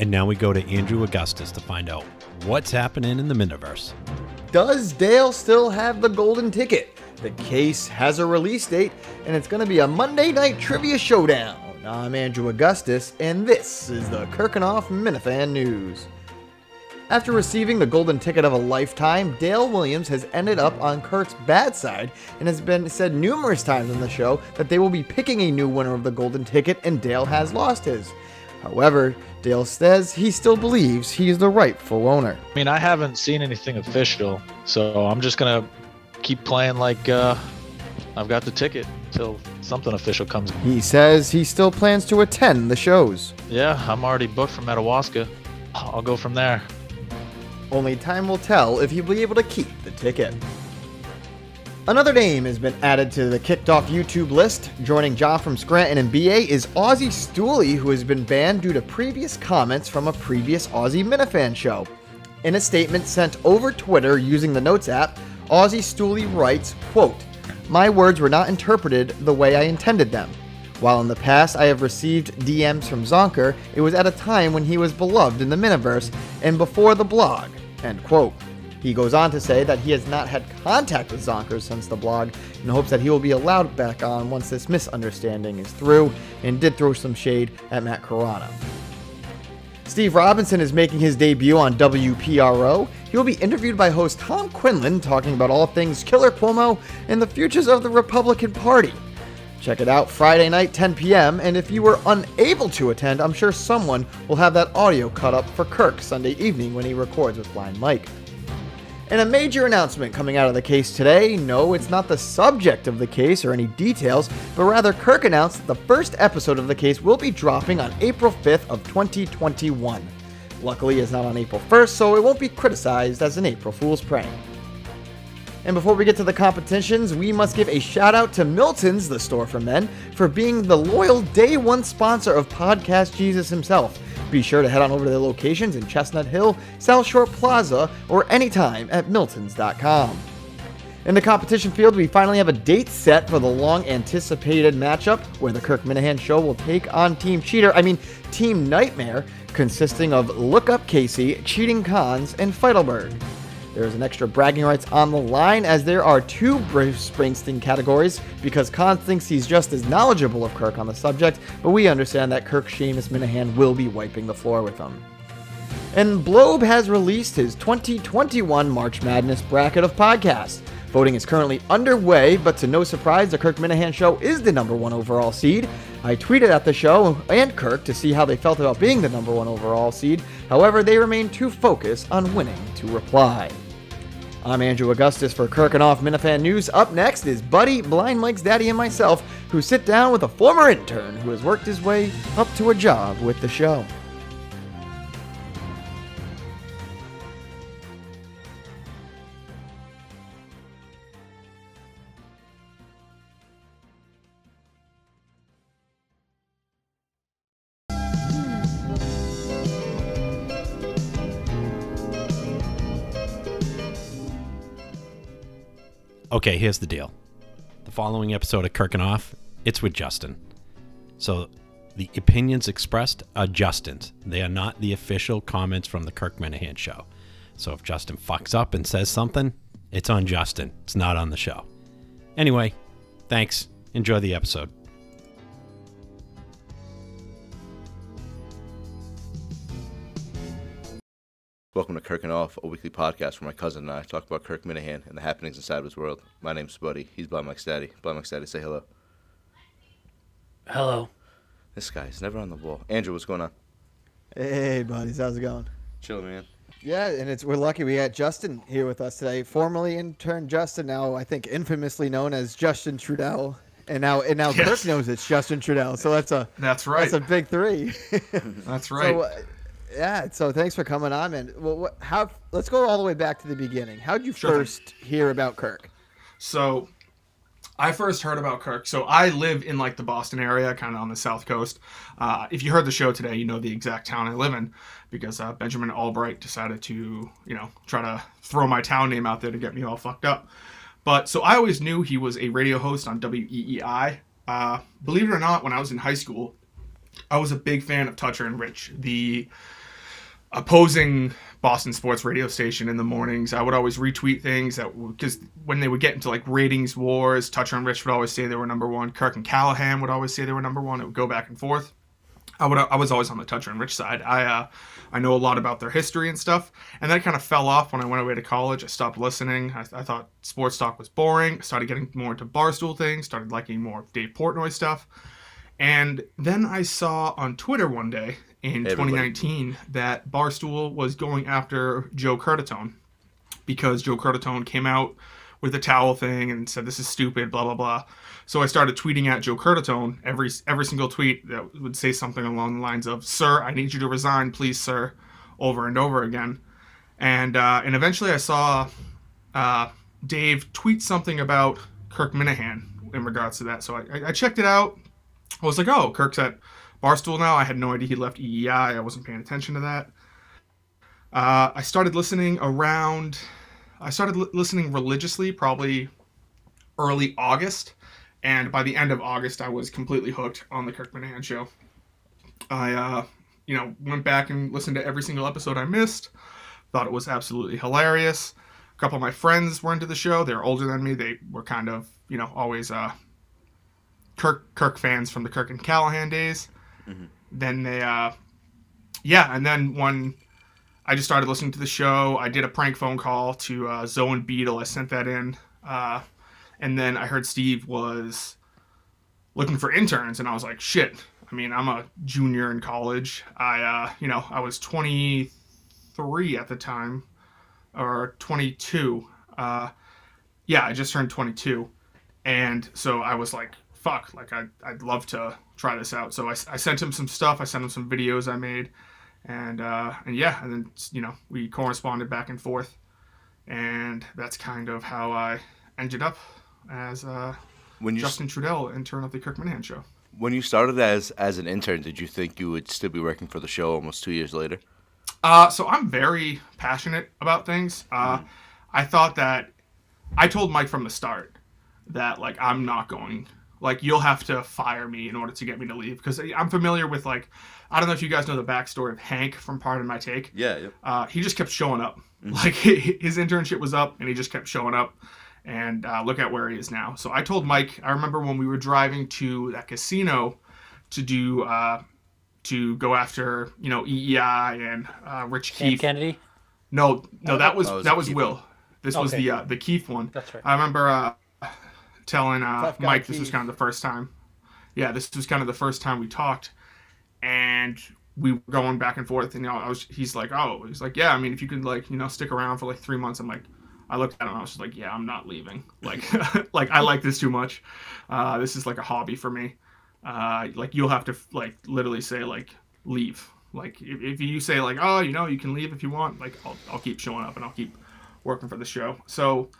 And now we go to Andrew Augustus to find out what's happening in the Miniverse. Does Dale still have the golden ticket? The case has a release date, and it's going to be a Monday night trivia showdown. I'm Andrew Augustus, and this is the Kirkenoff Minifan News. After receiving the golden ticket of a lifetime, Dale Williams has ended up on Kirk's bad side and has been said numerous times on the show that they will be picking a new winner of the golden ticket and Dale has lost his. However, Dale says he still believes he is the rightful owner. I mean, I haven't seen anything official, so I'm just gonna keep playing like uh, I've got the ticket until something official comes. He says he still plans to attend the shows. Yeah, I'm already booked for Madawaska. I'll go from there. Only time will tell if he'll be able to keep the ticket. Another name has been added to the kicked off YouTube list. Joining John from Scranton and BA is Aussie Stooley, who has been banned due to previous comments from a previous Aussie Minifan show. In a statement sent over Twitter using the Notes app, Aussie Stooley writes, quote, My words were not interpreted the way I intended them. While in the past I have received DMs from Zonker, it was at a time when he was beloved in the Miniverse and before the blog. End quote. He goes on to say that he has not had contact with Zonker since the blog and hopes that he will be allowed back on once this misunderstanding is through, and did throw some shade at Matt Corona. Steve Robinson is making his debut on WPRO. He will be interviewed by host Tom Quinlan talking about all things Killer Cuomo and the futures of the Republican Party. Check it out Friday night, 10 p.m. And if you were unable to attend, I'm sure someone will have that audio cut up for Kirk Sunday evening when he records with Blind Mike. And a major announcement coming out of the case today. No, it's not the subject of the case or any details, but rather Kirk announced that the first episode of the case will be dropping on April 5th of 2021. Luckily, it's not on April 1st, so it won't be criticized as an April Fool's prank. And before we get to the competitions, we must give a shout out to Milton's, the store for men, for being the loyal day one sponsor of Podcast Jesus himself. Be sure to head on over to their locations in Chestnut Hill, South Shore Plaza, or anytime at Miltons.com. In the competition field, we finally have a date set for the long anticipated matchup where the Kirk Minihane show will take on Team Cheater, I mean, Team Nightmare, consisting of Look Up Casey, Cheating Cons, and Feidelberg. There is an extra bragging rights on the line as there are two Bruce Springsteen categories because Khan thinks he's just as knowledgeable of Kirk on the subject, but we understand that Kirk Seamus Minihane will be wiping the floor with him. And Blobe has released his 2021 March Madness bracket of podcasts. Voting is currently underway, but to no surprise, the Kirk Minihane show is the number one overall seed. I tweeted at the show and Kirk to see how they felt about being the number one overall seed. However, they remain too focused on winning to reply. I'm Andrew Augustus for Kirkenoff Minifan News. Up next is Buddy, Blind Mike's daddy, and myself, who sit down with a former intern who has worked his way up to a job with the show. Okay, here's the deal. The following episode of Kirkenoff, it's with Justin. So the opinions expressed are Justin's. They are not the official comments from the Kirk Minihane show. So if Justin fucks up and says something, it's on Justin. It's not on the show. Anyway, thanks. Enjoy the episode. Welcome to Kirk and Off, a weekly podcast where my cousin and I talk about Kirk Minihane and the happenings inside of his world. My name's Buddy. He's Blind Mike's daddy. Blind Mike's daddy, say hello. Hello. This guy's never on the ball. Andrew, what's going on? Hey, buddies, how's it going? Chill, man. Yeah, and it's we're lucky we got Justin here with us today. Formerly intern Justin, now I think infamously known as Justin Trudell, and now and now Yes. Kirk knows it's Justin Trudell. So that's a That's right. that's a big three. That's right. So, uh, yeah, so thanks for coming on, man. Well, what, how? Let's go all the way back to the beginning. How would you Sure thing. first hear about Kirk? So I first heard about Kirk. So I live in like the Boston area, kind of on the south coast. Uh, if you heard the show today, you know the exact town I live in because uh, Benjamin Allbright decided to, you know, try to throw my town name out there to get me all fucked up. But so I always knew he was a radio host on WEEI. Uh, believe it or not, when I was in high school, I was a big fan of Toucher and Rich, the opposing Boston sports radio station in the mornings. I would always retweet things that because when they would get into like ratings wars, Toucher and Rich would always say they were number one. Kirk and Callahan would always say they were number one. It would go back and forth. I would I was always on the Toucher and Rich side. I uh, I know a lot about their history and stuff, and that kind of fell off when I went away to college. I stopped listening. I, I thought sports talk was boring. I started getting more into barstool things. Started liking more Dave Portnoy stuff, and then I saw on Twitter one day in Everybody. 2019 that Barstool was going after Joe Curtatone because Joe Curtatone came out with the towel thing and said this is stupid, blah blah blah. So I started tweeting at Joe Curtatone every every single tweet that would say something along the lines of "Sir, I need you to resign, please, sir," over and over again. And uh, and eventually I saw uh, Dave tweet something about Kirk Minihane in regards to that. So I, I checked it out. I was like, oh, Kirk's at Barstool now. I had no idea he left EEI. I wasn't paying attention to that. Uh, I started listening around. I started li- listening religiously probably early August, and by the end of August, I was completely hooked on the Kirk Minihane show. I, uh, you know, went back and listened to every single episode I missed. Thought it was absolutely hilarious. A couple of my friends were into the show. They're older than me. They were kind of, you know, always uh, Kirk Kirk fans from the Kirk and Callahan days. Then they, uh, yeah, and then when I just started listening to the show, I did a prank phone call to uh, Zoe and Beetle. I sent that in, uh, and then I heard Steve was looking for interns, and I was like, shit. I mean, I'm a junior in college. I, uh, you know, I was 23 at the time, or 22. Uh, yeah, I just turned 22, and so I was like, fuck, like I, I'd love to try this out. So I, I sent him some stuff. I sent him some videos I made, and uh, and yeah, and then you know we corresponded back and forth, and that's kind of how I ended up as uh, When you Justin Trudell, intern of the Kirk Minihane Show. when you started as as an intern, did you think you would still be working for the show almost two years later? Uh, so I'm very passionate about things. Uh, I thought that I told Mike from the start that like I'm not going. Like you'll have to fire me in order to get me to leave because I'm familiar with like I don't know if you guys know the backstory of Hank from Pardon My Take. Yeah. Yep. Uh, he just kept showing up. Like his internship was up and he just kept showing up. And uh, look at where he is now. So I told Mike. I remember when we were driving to that casino to do uh, to go after you know EEI and uh, Rich Sam Keefe. Kennedy. No, no, that was Oh, it was that was Keith Will. one. This was the uh, the Keith one. That's right. I remember uh, telling uh, Mike this was kind of the first time. Yeah, this was kind of the first time we talked, and we were going back and forth. And you know, I was he's like, oh, he's like, yeah. I mean, if you could like you know stick around for like three months, I'm like. I looked at him. I was just like, "Yeah, I'm not leaving. Like, like I like this too much. Uh, this is like a hobby for me. Uh, like you'll have to like literally say like leave. Like if, if you say like, oh, you know, you can leave if you want. Like I'll, I'll keep showing up and I'll keep working for the show. So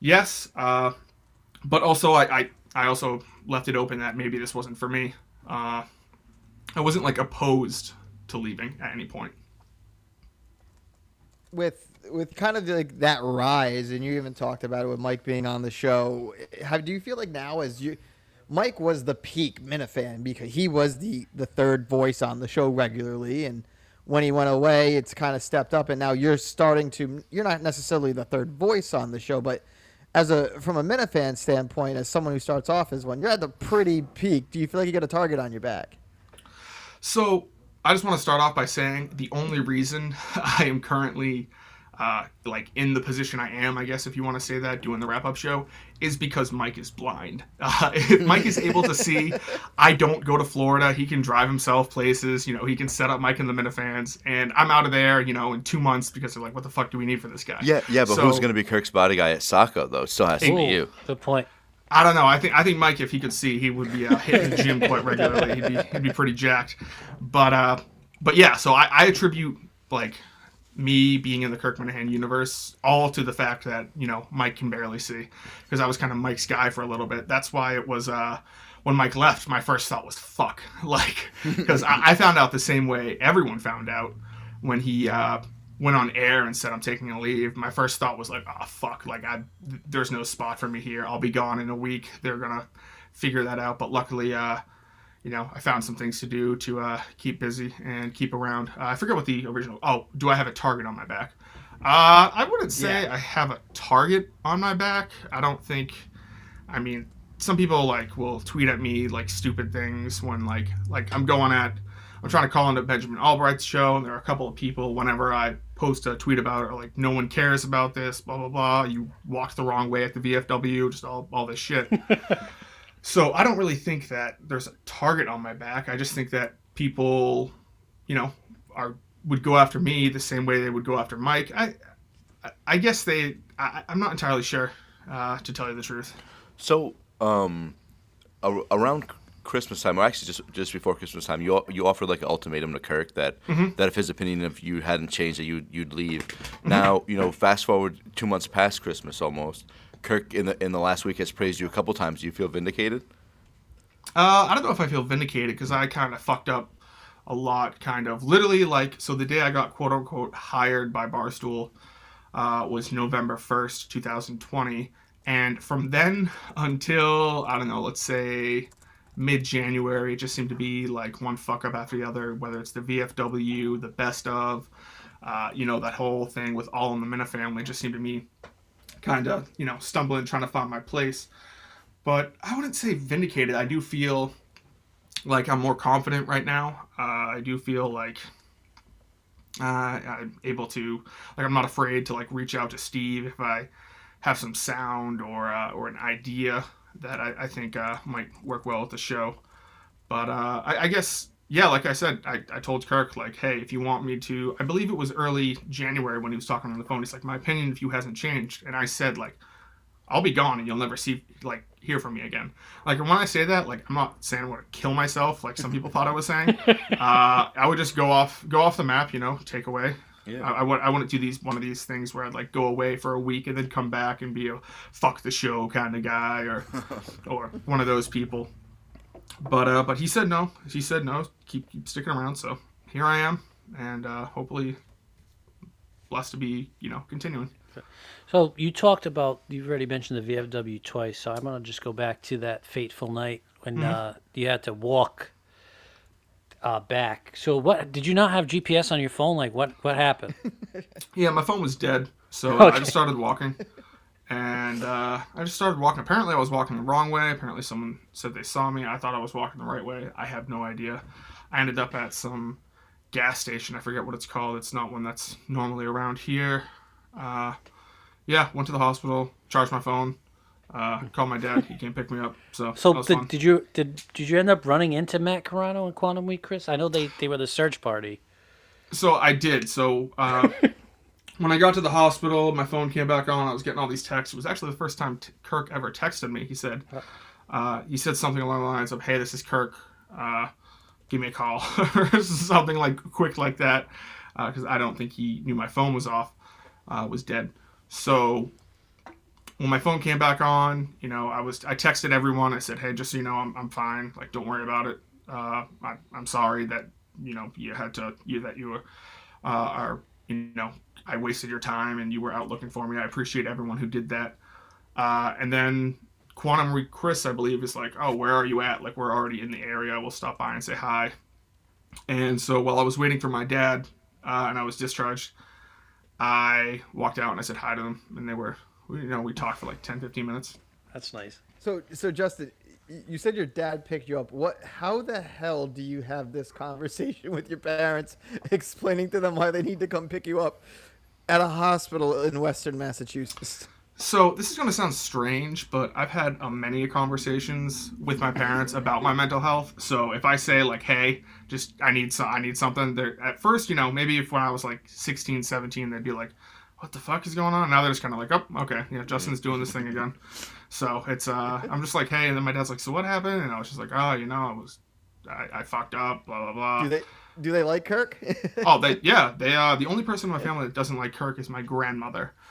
yes, uh, but also I, I I also left it open that maybe this wasn't for me. Uh, I wasn't like opposed to leaving at any point. with with kind of like that rise, and you even talked about it with Mike being on the show. How do you feel like now, as you, Mike was the peak Minifan because he was the the third voice on the show regularly, and when he went away, it's kind of stepped up, and now you're starting to. You're not necessarily the third voice on the show, but as a from a Minifan standpoint, as someone who starts off as one, you're at the pretty peak. Do you feel like you got a target on your back? So I just want to start off by saying the only reason I am currently uh, like in the position I am, I guess if you want to say that, doing the wrap up show, is because Mike is blind. Uh, if Mike is able to see, I don't go to Florida. He can drive himself places. You know, he can set up Mike and the Minifans, and I'm out of there. You know, in two months because they're like, what the fuck do we need for this guy? Yeah. Yeah. But So- who's going to be Kirk's body guy at Saco though? It still has to be you. Good point. I don't know. I think I think Mike, if he could see, he would be uh, hitting the gym quite regularly. He'd be he'd be pretty jacked. But uh, but yeah. So I, I attribute like me being in the Kirk Minihane universe all to the fact that you know Mike can barely see because I was kind of Mike's guy for a little bit. That's why it was uh, when Mike left. My first thought was fuck, like because I, I found out the same way everyone found out when he uh, went on air and said I'm taking a leave. My first thought was like, oh fuck, like I there's no spot for me here. I'll be gone in a week. They're gonna figure that out. But luckily, uh, you know, I found some things to do to uh, keep busy and keep around. Uh, I forget what the original. Oh, do I have a target on my back? Uh, I wouldn't say Yeah. I have a target on my back. I don't think. I mean, some people like will tweet at me like stupid things when like like I'm going at. I'm trying to call into Benjamin Allbright's show, and there are a couple of people whenever I post a tweet about it, are like, no one cares about this, blah blah blah. You walked the wrong way at the VFW, just all all this shit. so I don't really think that there's a target on my back. I just think that people, you know, are would go after me the same way they would go after Mike. I I- guess they. I, I'm not entirely sure, uh, to tell you the truth. So, um, around Christmas time, or actually just just before Christmas time, you you offered like an ultimatum to Kirk that that if his opinion of you hadn't changed, that you you'd leave. Now, you know, fast forward two months past Christmas almost. Kirk in the in the last week has praised you a couple times. Do you feel vindicated? Uh, I don't know if I feel vindicated because I kind of fucked up a lot, kind of. Literally, like, so the day I got quote unquote hired by Barstool uh, was November 1st, 2020. And from then until, I don't know, let's say mid January, it just seemed to be like one fuck up after the other, whether it's the VFW, the best of, uh, you know, that whole thing with All in the Minute family just seemed to me kind of, you know, stumbling, trying to find my place but I wouldn't say vindicated. I do feel like I'm more confident right now. Uh, I do feel like uh, I'm able to, like, I'm not afraid to like reach out to Steve if I have some sound or uh, or an idea that I, I think uh, might work well with the show. But uh, I, I guess yeah, like I said, I, I told Kirk like, hey, if you want me to, I believe it was early January when he was talking on the phone. He's like, my opinion of you hasn't changed, and I said like, I'll be gone and you'll never see like hear from me again. Like when I say that, like I'm not saying I want to kill myself like some people thought I was saying. Uh, I would just go off go off the map, you know, take away. Yeah. I, I, would, I wouldn't do these one of these things where I'd like go away for a week and then come back and be a fuck the show kind of guy or or one of those people. But uh, but he said no. He said no. Keep keep sticking around. So here I am, and uh, hopefully blessed to be you know continuing. So you talked about you've already mentioned the VFW twice, so I'm gonna just go back to that fateful night when Mm-hmm. uh, you had to walk uh, back. So what did you not have GPS on your phone? Like what what happened? Yeah, my phone was dead, so Okay. I just started walking, and uh, I just started walking. Apparently, I was walking the wrong way. Apparently, someone said they saw me. I thought I was walking the right way. I have no idea. I ended up at some gas station. I forget what it's called. It's not one that's normally around here. Uh, yeah, went to the hospital, charged my phone, uh, called my dad. He came pick me up. So, So did, did you did did you end up running into Matt Carano and Quantum Week, Chris? I know they, they were the search party. So I did. So uh, when I got to the hospital, my phone came back on. I was getting all these texts. It was actually the first time t- Kirk ever texted me. He said, uh, he said something along the lines of, "Hey, this is Kirk. Uh, give me a call," or something like quick like that, because I don't think he knew my phone was off, uh, was dead. So when my phone came back on, you know, I was I texted everyone. I said, "Hey, just so you know, I'm, I'm fine. Like, don't worry about it. Uh, I, I'm sorry that you know you had to you that you were uh, are you know I wasted your time and you were out looking for me. I appreciate everyone who did that. Uh, and then Quantum Re- Chris, I believe, is like, "Oh, where are you at? Like, we're already in the area. We'll stop by and say hi." And so while I was waiting for my dad uh, and I was discharged, I walked out and I said hi to them, and they were, you know, we talked for like 10, 15 minutes. That's nice. So, so Justin, you said your dad picked you up. What? How the hell do you have this conversation with your parents, explaining to them why they need to come pick you up at a hospital in Western Massachusetts? So this is going to sound strange, but I've had uh, many conversations with my parents about my mental health. So if I say like, "Hey, just I need so I need something," they're at first, you know, maybe if when I was like 16, 17, they'd be like, "What the fuck is going on?" Now they're just kind of like, "Oh, okay, yeah, Justin's doing this thing again." So it's uh, I'm just like, "Hey," and then my dad's like, "So what happened?" And I was just like, "Oh, you know, I was, I, I fucked up, blah blah blah." Do they? Do they like Kirk? oh, they yeah, they uh the only person in my family that doesn't like Kirk is my grandmother.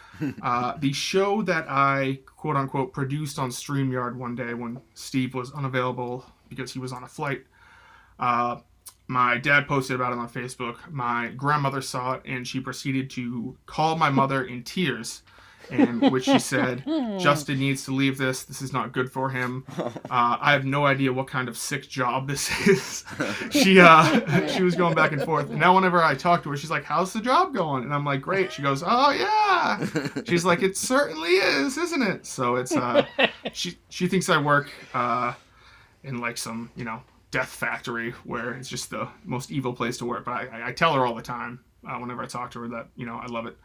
Uh, the show that I quote unquote produced on Streamyard one day when Steve was unavailable because he was on a flight. Uh, my dad posted about it on Facebook. My grandmother saw it and she proceeded to call my mother in tears in which she said, Justin needs to leave this. This is not good for him. Uh, I have no idea what kind of sick job this is. she uh, she was going back and forth. And now whenever I talk to her, she's like, How's the job going? And I'm like, Great. She goes, Oh yeah. She's like, It certainly is, isn't it? So it's uh, she she thinks I work uh, in like some you know death factory where it's just the most evil place to work. But I, I, tell her all the time uh, whenever I talk to her that you know I love it.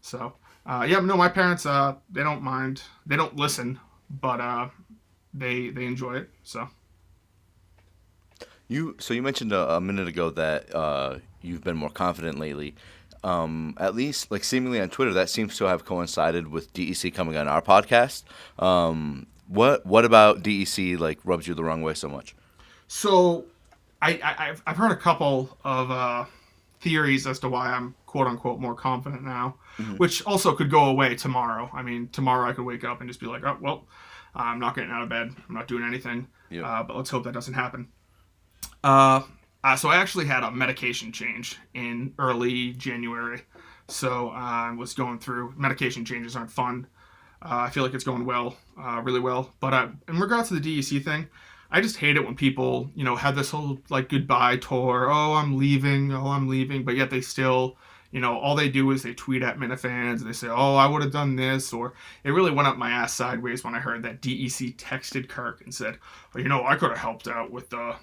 So uh, yeah, no, my parents uh, they don't mind. They don't listen, but uh, they they enjoy it. So You so you mentioned a, a minute ago that uh, you've been more confident lately. Um, at least, like seemingly on Twitter, that seems to have coincided with DEC coming on our podcast. Um, what what about DEC like rubs you the wrong way so much? so I, I I've I've heard a couple of uh, theories as to why I'm quote unquote more confident now, which also could go away tomorrow. I mean, tomorrow I could wake up and just be like, oh well, I'm not getting out of bed. I'm not doing anything. Yep. Uh, but let's hope that doesn't happen. Uh, uh, so I actually had a medication change in early January. So I was going through medication changes aren't fun. Uh, I feel like it's going well, uh, really well. But uh, in regards to the DEC thing, I just hate it when people, you know, have this whole like goodbye tour. Oh, I'm leaving. Oh, I'm leaving. But yet they still, you know, all they do is they tweet at Minifans and they say, oh, I would have done this. Or it really went up my ass sideways when I heard that DEC texted Kirk and said, well, you know, I could have helped out with the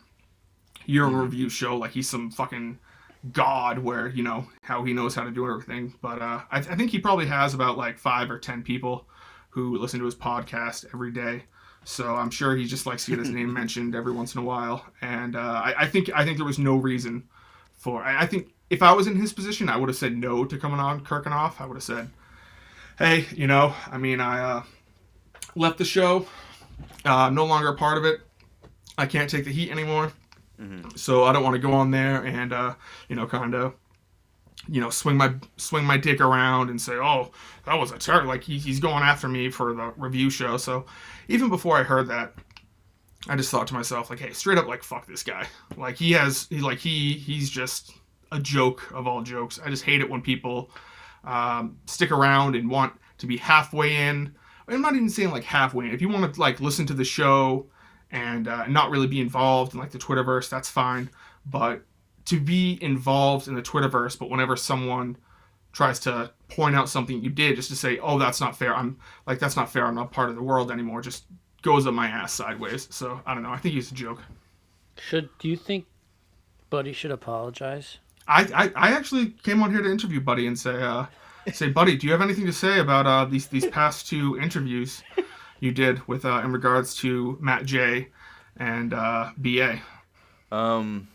your review show. Like he's some fucking god where, you know, how he knows how to do everything. But uh, I, I think he probably has about like five or 10 people who listen to his podcast every day. So I'm sure he just likes to get his name mentioned every once in a while. And uh, I, I think I think there was no reason for. I, I think if I was in his position, I would have said no to coming on Kirkenoff. I would have said, "Hey, you know, I mean, I uh, left the show, uh, no longer a part of it. I can't take the heat anymore, so I don't want to go on there and uh, you know, kind of." You know, swing my swing my dick around and say, "Oh, that was a turd." Like he, he's going after me for the review show. So, even before I heard that, I just thought to myself, like, hey, straight up, like, fuck this guy. Like, he has, he, like, he, he's just a joke of all jokes. I just hate it when people um, stick around and want to be halfway in. I'm not even saying like halfway in. If you want to like listen to the show and uh, not really be involved in like the Twitterverse, that's fine. But to be involved in the Twitterverse, but whenever someone tries to point out something you did just to say, "Oh, that's not fair." I'm like, "That's not fair. I'm not part of the world anymore." Just goes up my ass sideways. So I don't know. I think he's a joke. Should do you think Buddy should apologize? I, I, I actually came on here to interview Buddy and say, uh, say, Buddy, do you have anything to say about uh, these these past two interviews you did with uh, in regards to Matt J and uh, BA? Um,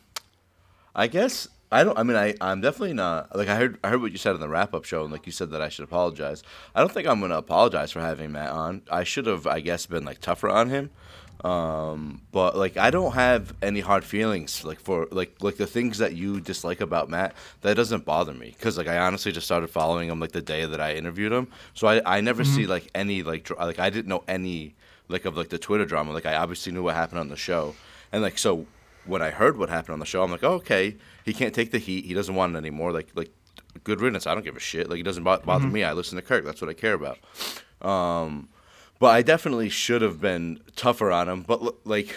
I guess I don't. I mean, I I'm definitely not. Like I heard I heard what you said in the wrap up show, and like you said that I should apologize. I don't think I'm gonna apologize for having Matt on. I should have, I guess, been like tougher on him. Um, but like I don't have any hard feelings like for like like the things that you dislike about Matt. That doesn't bother me because like I honestly just started following him like the day that I interviewed him. So I I never see like any like dr- like I didn't know any like of like the Twitter drama. Like I obviously knew what happened on the show, and like so when I heard what happened on the show, I'm like, oh, okay, he can't take the heat. He doesn't want it anymore. Like like good riddance. I don't give a shit. Like it doesn't bo- bother me. I listen to Kirk. That's what I care about. Um, but I definitely should have been tougher on him. But like,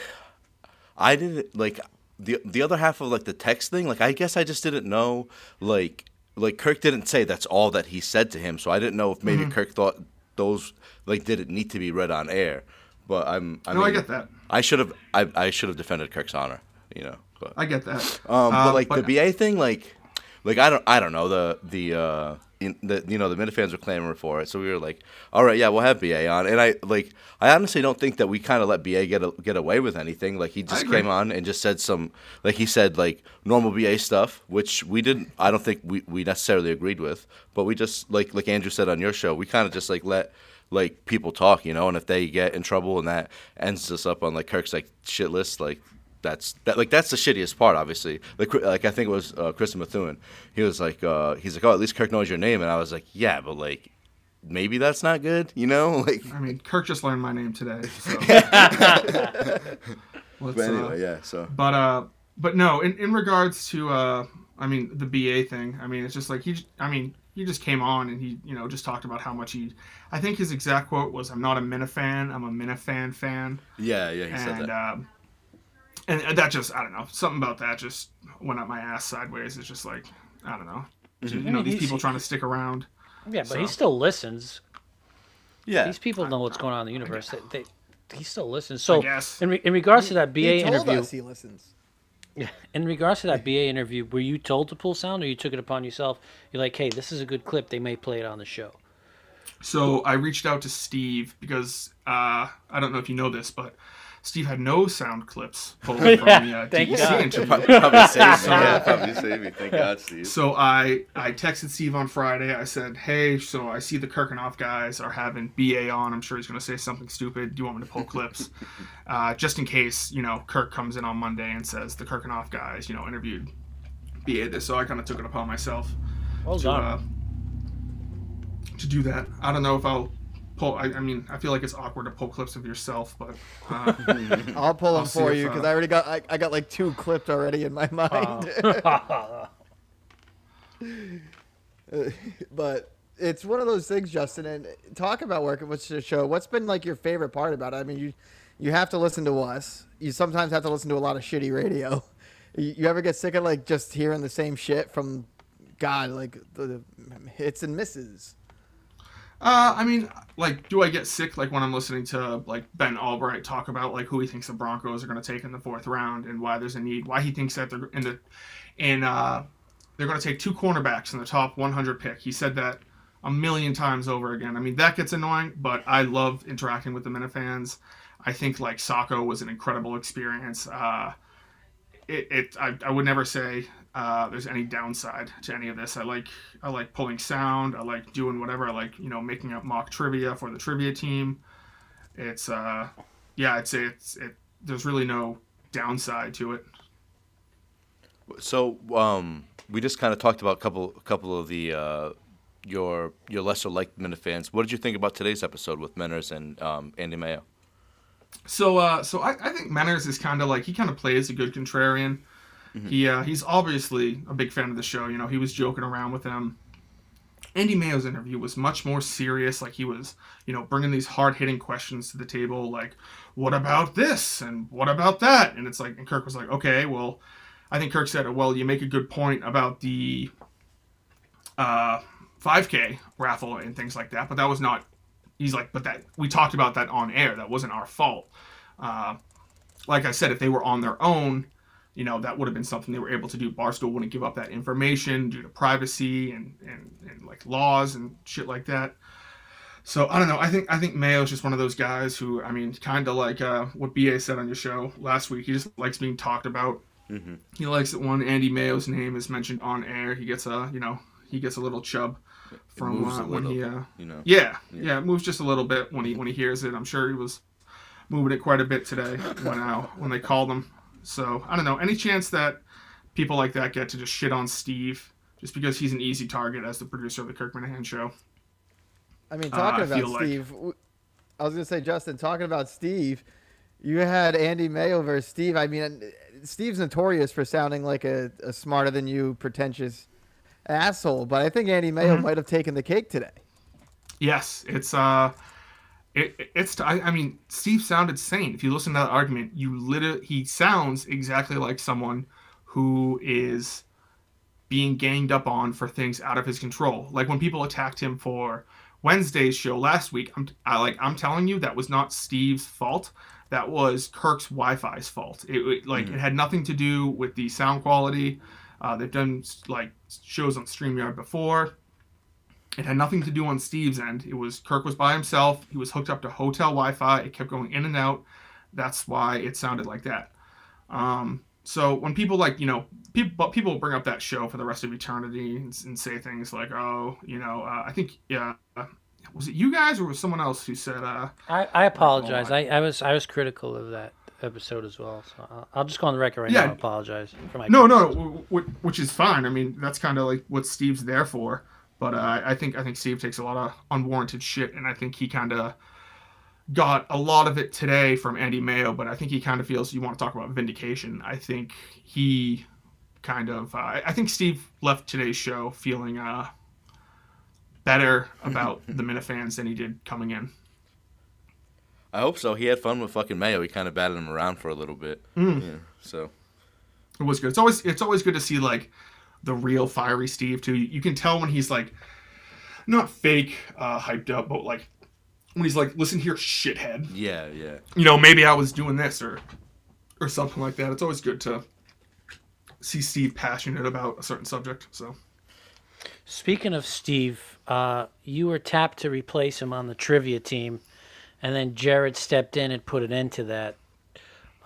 I didn't like the the other half of like the text thing. Like I guess I just didn't know. Like like Kirk didn't say that's all that he said to him. So I didn't know if maybe Kirk thought those like didn't need to be read on air. But I'm. I No, I get that. I should have. I I should have defended Kirk's honor. You know. But I get that. um, Uh, but like the BA thing, like, like I don't, I don't know the the uh, in, the you know the Minifans were clamoring for it, so we were like, all right, yeah, we'll have BA on, and I like, I honestly don't think that we kind of let BA get a, get away with anything. Like he just came on and just said some, like he said like normal BA stuff, which we didn't. I don't think we, we necessarily agreed with, but we just like like Andrew said on your show, we kind of just like let like people talk, you know, and if they get in trouble and that ends us up on like Kirk's like shit list, like that's that like that's the shittiest part, obviously. Like like I think it was uh, Chris Methuen. He was like uh, he's like oh at least Kirk knows your name, and I was like yeah, but like maybe that's not good, you know? Like I mean, Kirk just learned my name today. So. But uh, anyway, yeah. So But uh, but no, in, in regards to uh, I mean the BA thing. I mean, it's just like he. I mean, he just came on and he you know just talked about how much he. I think his exact quote was, "I'm not a Minifan. I'm a Minifan fan." Yeah, yeah, he said that. um, and that just I don't know something about that just went up my ass sideways. It's just like I don't know, Mm-hmm. you I know mean, these people trying to stick around. Yeah, but he still listens. yeah, These people know what's going on in the universe. They, they, he still listens. So, guess. in, re- in regards to that BA he told interview, us he listens. Yeah, in regards to that BA interview, were you told to pull sound, or you took it upon yourself? You're like, hey, this is a good clip. They may play it on the show. So I reached out to Steve because uh, I don't know if you know this, but Steve had no sound clips pulled from the uh, thank DEC God. interview. probably saved me. Yeah, probably saved me. Thank God, Steve. So I I texted Steve on Friday. I said, "Hey, so I see the Kirkenoff guys are having BA on. I'm sure he's going to say something stupid. Do you want me to pull clips, uh, just in case you know Kirk comes in on Monday and says the Kirkenoff guys, you know, interviewed BA this. So I kind of took it upon myself Well to done. uh, to do that. I don't know if I'll pull. I, I mean, I feel like it's awkward to pull clips of yourself, but uh, I'll pull them I'll for you because uh, I already got I, I got like two clipped already in my mind. but it's one of those things, Justin. And talk about working with the show. What's been like your favorite part about it? I mean, you you have to listen to us. You sometimes have to listen to a lot of shitty radio. You, you ever get sick of like just hearing the same shit from God, like the, the hits and misses? Uh, I mean, like, do I get sick like when I'm listening to like Ben Allbright talk about like who he thinks the Broncos are going to take in the fourth round and why there's a need, why he thinks that they're in the, in uh, they're going to take two cornerbacks in the top 100 pick. He said that a million times over again. I mean, that gets annoying, but I love interacting with the Minifans. I think like Sacco was an incredible experience. Uh, it, it I, I would never say uh, there's any downside to any of this. I like I like pulling sound. I like doing whatever. I like you know making up mock trivia for the trivia team. It's uh yeah, I'd say it's it. There's really no downside to it. So um, we just kind of talked about a couple, a couple of the uh, your your lesser liked Minifans. What did you think about today's episode with Menners and um, Andy Mayo? So uh so I, I think Manners is kind of like he kind of plays a good contrarian. He uh, he's obviously a big fan of the show. You know, he was joking around with them. Andy Mayo's interview was much more serious. Like he was, you know, bringing these hard hitting questions to the table. Like, what about this and what about that? And it's like, and Kirk was like, okay, well, I think Kirk said, well, you make a good point about the uh, 5K raffle and things like that, but that was not. He's like, but that we talked about that on air. That wasn't our fault. Uh, like I said, if they were on their own, you know, that would have been something they were able to do. Barstool wouldn't give up that information due to privacy and, and, and like laws and shit like that. So I don't know. I think I think Mayo's just one of those guys who, I mean, kind of like uh, what BA said on your show last week. He just likes being talked about. Mm-hmm. He likes it when Andy Mayo's name is mentioned on air. He gets a, you know, he gets a little chub from uh, when little he, bit, uh, you know. yeah, yeah, it moves just a little bit when he when he hears it. I'm sure he was moving it quite a bit today when uh, when they called him. So I don't know. Any chance that people like that get to just shit on Steve just because he's an easy target as the producer of the Kirk Minihane show? I mean, Uh, talking I about like- Steve, w I was gonna say, Justin, talking about Steve, you had Andy Mayo versus Steve. I mean, Steve's notorious for sounding like a, a smarter than you, pretentious asshole, but I think Andy Mayo Mm-hmm. might have taken the cake today. Yes, it's uh, it, it's I, I mean Steve sounded sane. If you listen to that argument, you literally he sounds exactly like someone who is being ganged up on for things out of his control. Like when people attacked him for Wednesday's show last week, I'm I, like I'm telling you that was not Steve's fault. That was Kirk's Wi-Fi's fault. It, it like it had nothing to do with the sound quality. Uh, they've done like shows on Streamyard before. It had nothing to do on Steve's end. It was Kirk was by himself. He was hooked up to hotel Wi-Fi. It kept going in and out. That's why it sounded like that. Um, so when people like you know people but people bring up that show for the rest of eternity and, and say things like oh you know uh, I think yeah was it you guys or was someone else who said uh I, I apologize. I, I was I was critical of that episode as well. So I'll, I'll just go on the record right Yeah. now. and Apologize for my no no criticism. w- w- which is fine. I mean that's kind of like what Steve's there for. But uh, I think I think Steve takes a lot of unwarranted shit, and I think he kind of got a lot of it today from Andy Mayo. But I think he kind of feels you want to talk about vindication. I think he kind of uh, I I think Steve left today's show feeling uh better about the Minifans than he did coming in. I hope so. He had fun with fucking Mayo. He kind of batted him around for a little bit. Yeah, so It was good. It's always it's always good to see like the real fiery Steve too. You, you can tell when he's like not fake uh, hyped up, but like when he's like, "Listen here, shithead." yeah, yeah. You know, maybe I was doing this or or something like that. It's always good to see Steve passionate about a certain subject. So Speaking of Steve, uh, you were tapped to replace him on the trivia team, and then Jared stepped in and put an end to that.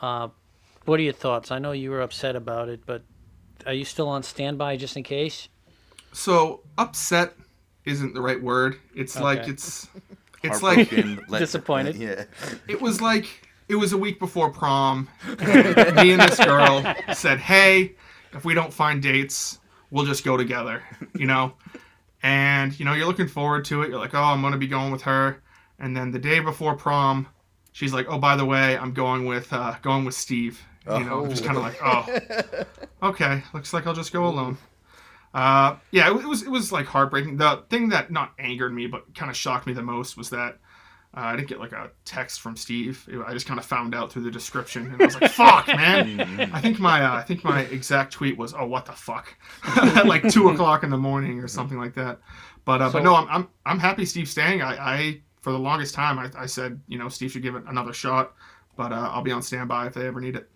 Uh, what are your thoughts? I know you were upset about it, but are you still on standby just in case? so upset isn't the right word. It's like it's it's like let- Disappointed. Yeah. it was like it was a week before prom. Me and this girl said, "Hey, if we don't find dates, we'll just go together." You know, and you know you're looking forward to it. You're like, "Oh, I'm gonna be going with her," and then the day before prom, she's like, "Oh, by the way, I'm going with uh, going with Steve." You know, just kind of like, "Oh, okay, looks like I'll just go alone." Uh, yeah, it, was it was like heartbreaking. The thing that not angered me, but kind of shocked me the most was that uh, I didn't get like a text from Steve. It- I just kind of found out through the description, and I was like, "Fuck, man!" I think my uh, I think my exact tweet was, "Oh, what the fuck," at like two o'clock in the morning or something like that. But uh, So- but no, I'm, I'm I'm happy Steve's staying. I, I for the longest time I, I said you know Steve should give it another shot, but uh, I'll be on standby if they ever need it.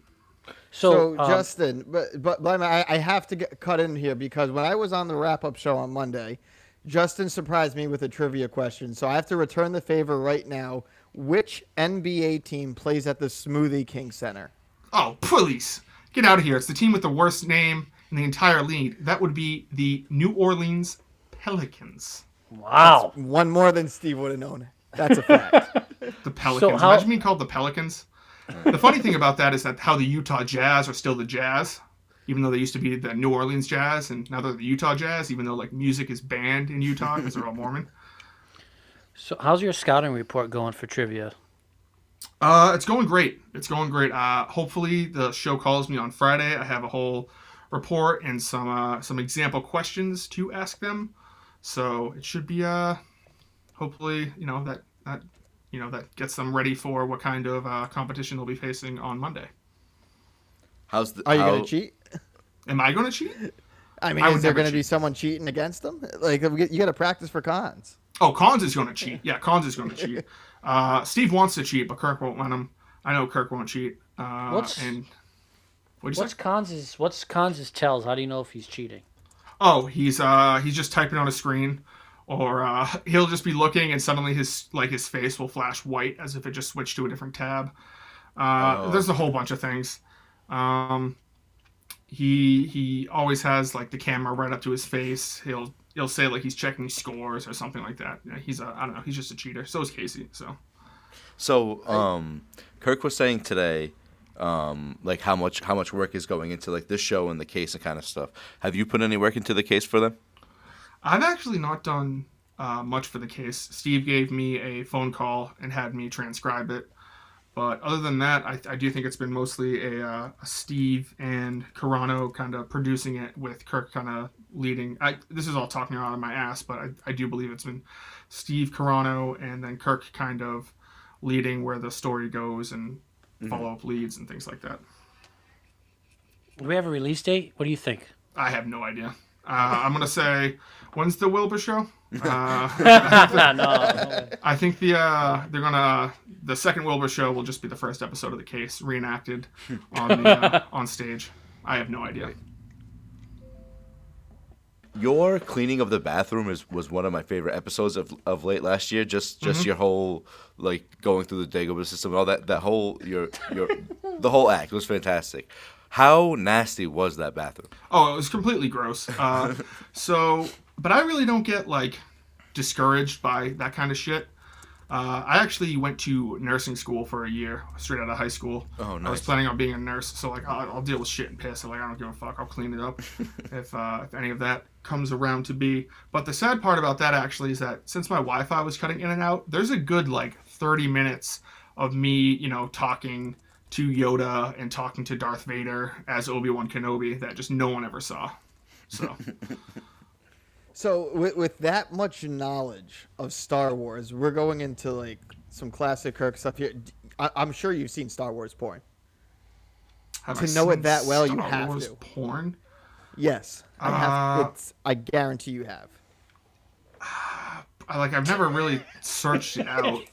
So, So, um, Justin, but but, but I, I have to get cut in here because when I was on the wrap up show on Monday, Justin surprised me with a trivia question. So I have to return the favor right now. Which NBA team plays at the Smoothie King Center? Oh, please get out of here! It's the team with the worst name in the entire league. That would be the New Orleans Pelicans. wow. One more than Steve would have known. That's a fact. The Pelicans. how- Imagine being called the Pelicans. The funny thing about that is that how the Utah Jazz are still the Jazz, even though they used to be the New Orleans Jazz, and now they're the Utah Jazz, even though like music is banned in Utah because they're all Mormon. So, how's your scouting report going for trivia? Uh, it's going great. It's going great. Uh, hopefully the show calls me on Friday. I have a whole report and some uh, some example questions to ask them. So it should be uh, hopefully you know that that you know that gets them ready for what kind of uh, competition they'll be facing on Monday. How's the? Are you how, going to cheat? Am I going to cheat? I mean, I is there going to be someone cheating against them? Like, you got to practice for cons. Oh, Cons is going to cheat. Yeah, Cons is going to cheat. Uh, Steve wants to cheat, but Kirk won't let him. I know Kirk won't cheat. Uh, What's- and what'd What's say? Cons's What's Cons's tells? How do you know if he's cheating? Oh, he's uh he's just typing on a screen, or uh, he'll just be looking and suddenly his like his face will flash white as if it just switched to a different tab. Uh, Oh. There's a whole bunch of things. Um, he he always has like the camera right up to his face. He'll he'll say like he's checking scores or something like that. Yeah, he's a I don't know. He's just a cheater. So is Casey. So. So, um, Kirk was saying today, um, like how much how much work is going into like this show and the case and kind of stuff. Have you put any work into the case for them? I've actually not done uh, much for the case. Steve gave me a phone call and had me transcribe it. But other than that, I, I do think it's been mostly a, uh, a Steve and Carano kind of producing it with Kirk kind of leading. I, this is all talking out of my ass, but I, I do believe it's been Steve Carano and then Kirk kind of leading where the story goes and follow up leads and things like that. Do we have a release date? What do you think? I have no idea. Uh, I'm gonna say, when's the Wilbur show? Uh, no, no. I think the uh, they're gonna the second Wilbur show will just be the first episode of the case reenacted on the, uh, on stage. I have no idea. Your cleaning of the bathroom is was one of my favorite episodes of, of late last year. Just just Mm-hmm. your whole like going through the Dagobah system, all that that whole your your the whole act was fantastic. How nasty was that bathroom? Oh, it was completely gross. Uh, so, but I really don't get like discouraged by that kind of shit. Uh, I actually went to nursing school for a year, straight out of high school. Oh, nice. I was planning on being a nurse, so like I'll, I'll deal with shit and piss. So like I don't give a fuck. I'll clean it up if uh, if any of that comes around to be. But the sad part about that actually is that since my Wi-Fi was cutting in and out, there's a good like 30 minutes of me, you know, talking to Yoda and talking to Darth Vader as Obi Wan Kenobi that just no one ever saw. So So with, with that much knowledge of Star Wars, we're going into like some classic Kirk stuff here. I, am sure you've seen Star Wars porn. Have To I know it that well, you have Wars to. Porn. Yes, I have. Uh, it's, I guarantee you have. I like I've never really searched it out,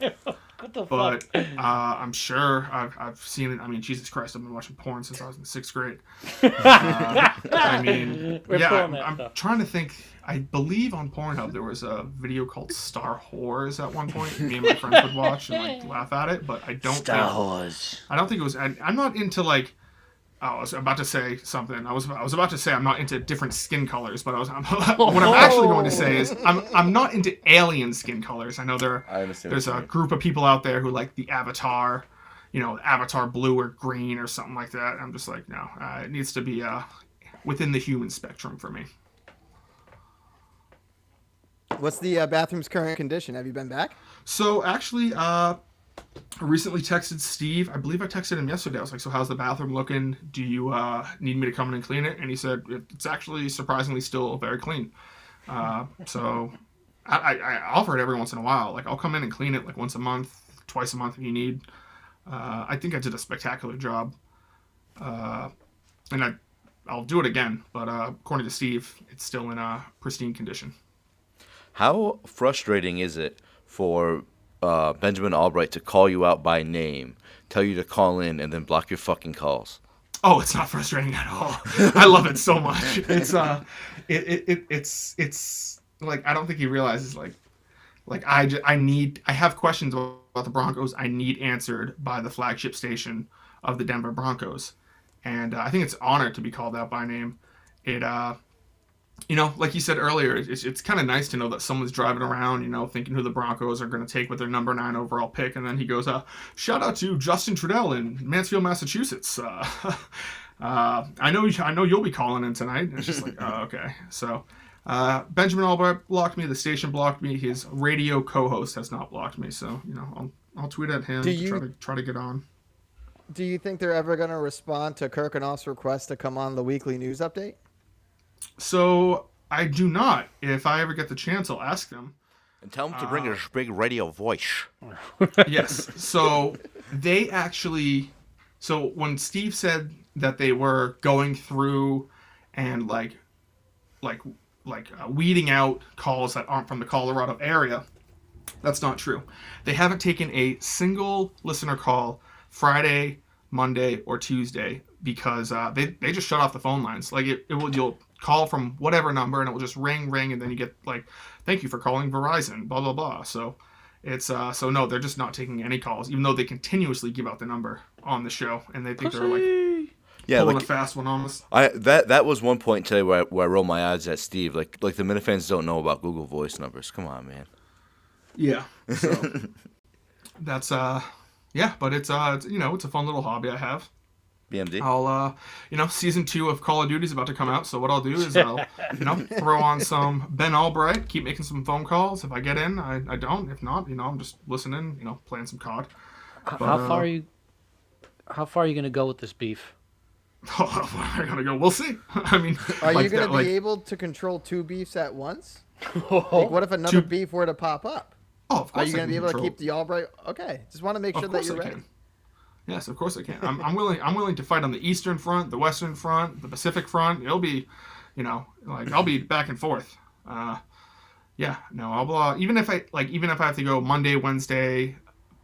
What the but fuck? uh, I'm sure I've, I've seen it. I mean, Jesus Christ, I've been watching porn since I was in sixth grade. Uh, I mean, We're yeah, I'm, I'm trying to think. I believe on Pornhub there was a video called Star Whores at one point. Me and my friends would watch and like laugh at it, but I don't think Wars. I don't think it was. I, I'm not into like. Oh, I was about to say something. I was I was about to say I'm not into different skin colors, but I was I'm, what I'm actually going to say is I'm I'm not into alien skin colors. I know there I understand. there's a mean. group of people out there who like the Avatar, you know, Avatar blue or green or something like that. I'm just like no, uh, it needs to be uh within the human spectrum for me. What's the uh, bathroom's current condition? Have you been back? So actually, uh, I recently texted Steve. I believe I texted him yesterday. I was like, "So how's the bathroom looking? Do you uh, need me to come in and clean it?" And he said, "It's actually surprisingly still very clean." Uh, so I, I, I offer it every once in a while. Like I'll come in and clean it like once a month, twice a month if you need. Uh, I think I did a spectacular job, uh, and I I'll do it again. But uh, according to Steve, it's still in a pristine condition. How frustrating is it for uh, Benjamin Allbright to call you out by name, tell you to call in, and then block your fucking calls? Oh, it's not frustrating at all. I love it so much. It's uh, it, it, it it's it's like I don't think he realizes like, like I just, I need I have questions about the Broncos. I need answered by the flagship station of the Denver Broncos, and uh, I think it's an honor to be called out by name. It uh, you know, like you said earlier, it's, it's kind of nice to know that someone's driving around, you know, thinking who the Broncos are going to take with their number nine overall pick, and then he goes, uh, "Shout out to Justin Trudell in Mansfield, Massachusetts." Uh, uh, I know, I know you'll be calling in tonight. And it's just like, oh, okay. So, uh, Benjamin Allbright blocked me. The station blocked me. His radio co-host has not blocked me. So, you know, I'll, I'll tweet at him Do to you- try to try to get on. Do you think they're ever going to respond to Kirk and Off's request to come on the weekly news update? So I do not. If I ever get the chance, I'll ask them. And tell them to bring his big radio voice. yes. So they actually. So when Steve said that they were going through and like, like, like uh, weeding out calls that aren't from the Colorado area, that's not true. They haven't taken a single listener call Friday, Monday, or Tuesday because uh, they they just shut off the phone lines. Like it, it will you'll call from whatever number and it will just ring ring and then you get like thank you for calling Verizon blah blah blah. So it's uh so no they're just not taking any calls even though they continuously give out the number on the show and they think they're like Yeah, pulling like a fast one on us. I that that was one point today where I, where I rolled my eyes at Steve. Like like the Minifans don't know about Google Voice numbers. Come on, man. Yeah. So that's uh yeah, but it's uh it's, you know it's a fun little hobby I have. BMD. I'll uh you know season two of Call of Duty is about to come out, so what I'll do is I'll you know throw on some Ben Allbright, keep making some phone calls. If I get in, I, I don't. If not, you know I'm just listening, you know playing some COD. How uh, far are you? How far are you gonna go with this beef? Oh, I gotta go. We'll see. I mean, Are like you going that, to like, be able to control two beefs at once? Like, what if another Two- beef were to pop up? Oh, of Are you going to be able to keep the Allbright? Okay, just want to make sure Of that you're I ready. can. Yes, of course I can. I'm, I'm willing. I'm willing to fight on the Eastern Front, the Western Front, the Pacific Front. It'll be, you know, like I'll be back and forth. Uh, yeah, no, I'll uh, even if I like even if I have to go Monday, Wednesday,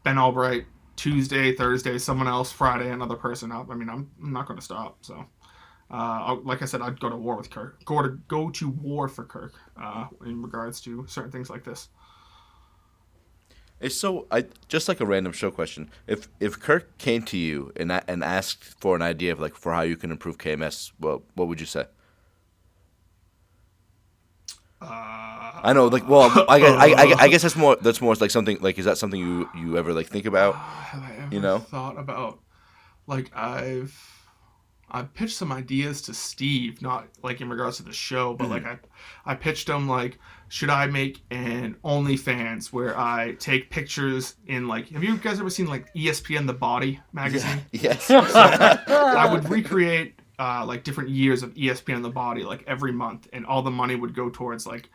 Ben Allbright, Tuesday, Thursday, someone else, Friday, another person. I'll, I mean, I'm, I'm not going to stop. So, uh, like I said, I'd go to war with Kirk. Go to go to war for Kirk uh, in regards to certain things like this. It's so I just like a random show question. If if Kirk came to you and and asked for an idea of like for how you can improve KMS, what what would you say? Uh, I know, like, well, I guess, I, I, I guess that's more that's more like something like is that something you you ever like think about? have I ever You know? thought about like I've I've pitched some ideas to Steve, not like in regards to the show, but like I I pitched him like should I make an OnlyFans where I take pictures in like have you guys ever seen like ESPN The Body magazine? Yes. I would recreate uh, like different years of ESPN the Body like every month, and all the money would go towards like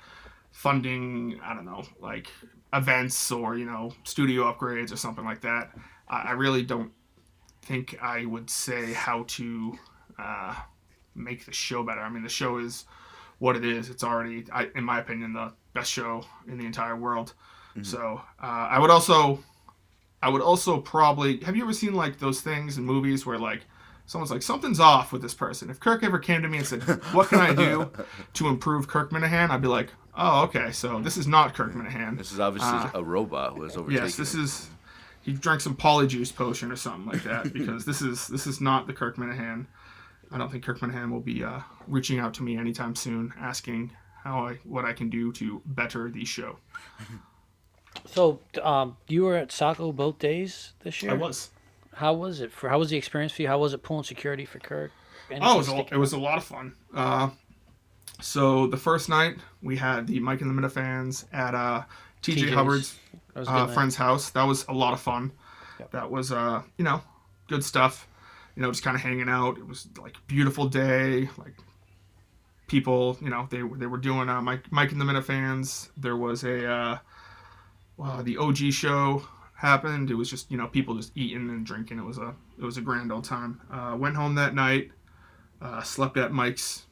funding. I don't know, like events or you know studio upgrades or something like that. I, I really don't think I would say how to uh, make the show better. I mean, the show is what it is. It's already, I, in my opinion, the best show in the entire world. So uh, I would also, I would also probably. Have you ever seen like those things in movies where like someone's like something's off with this person? If Kirk ever came to me and said, "What can I do to improve Kirk Minihane?" I'd be like, "Oh, okay. So this is not Kirk Minihane. This is obviously Uh, a robot who has overtaken. Yes, this him. is. He drank some polyjuice potion or something like that because this is this is not the Kirk Minihane. I don't think Kirk Minihane will be uh, reaching out to me anytime soon, asking how I what I can do to better the show. So, um, you were at Saco both days this year. I was. How was it for? How was the experience for you? How was it pulling security for Kirk? Oh, it was, a, it was a lot of fun. Uh, so the first night we had the Mike and the Minifans at uh, TJ Hubbard's That was a good uh, friend's house. That was a lot of fun. That was uh, you know, good stuff. You know, just kind of hanging out. It was like beautiful day. Like people, you know, they they were doing uh, Mike Mike and the Minifans. There was a uh, well, the OG show happened. It was just you know people just eating and drinking. It was a it was a grand old time. Uh, went home that night. Uh, slept at Mike's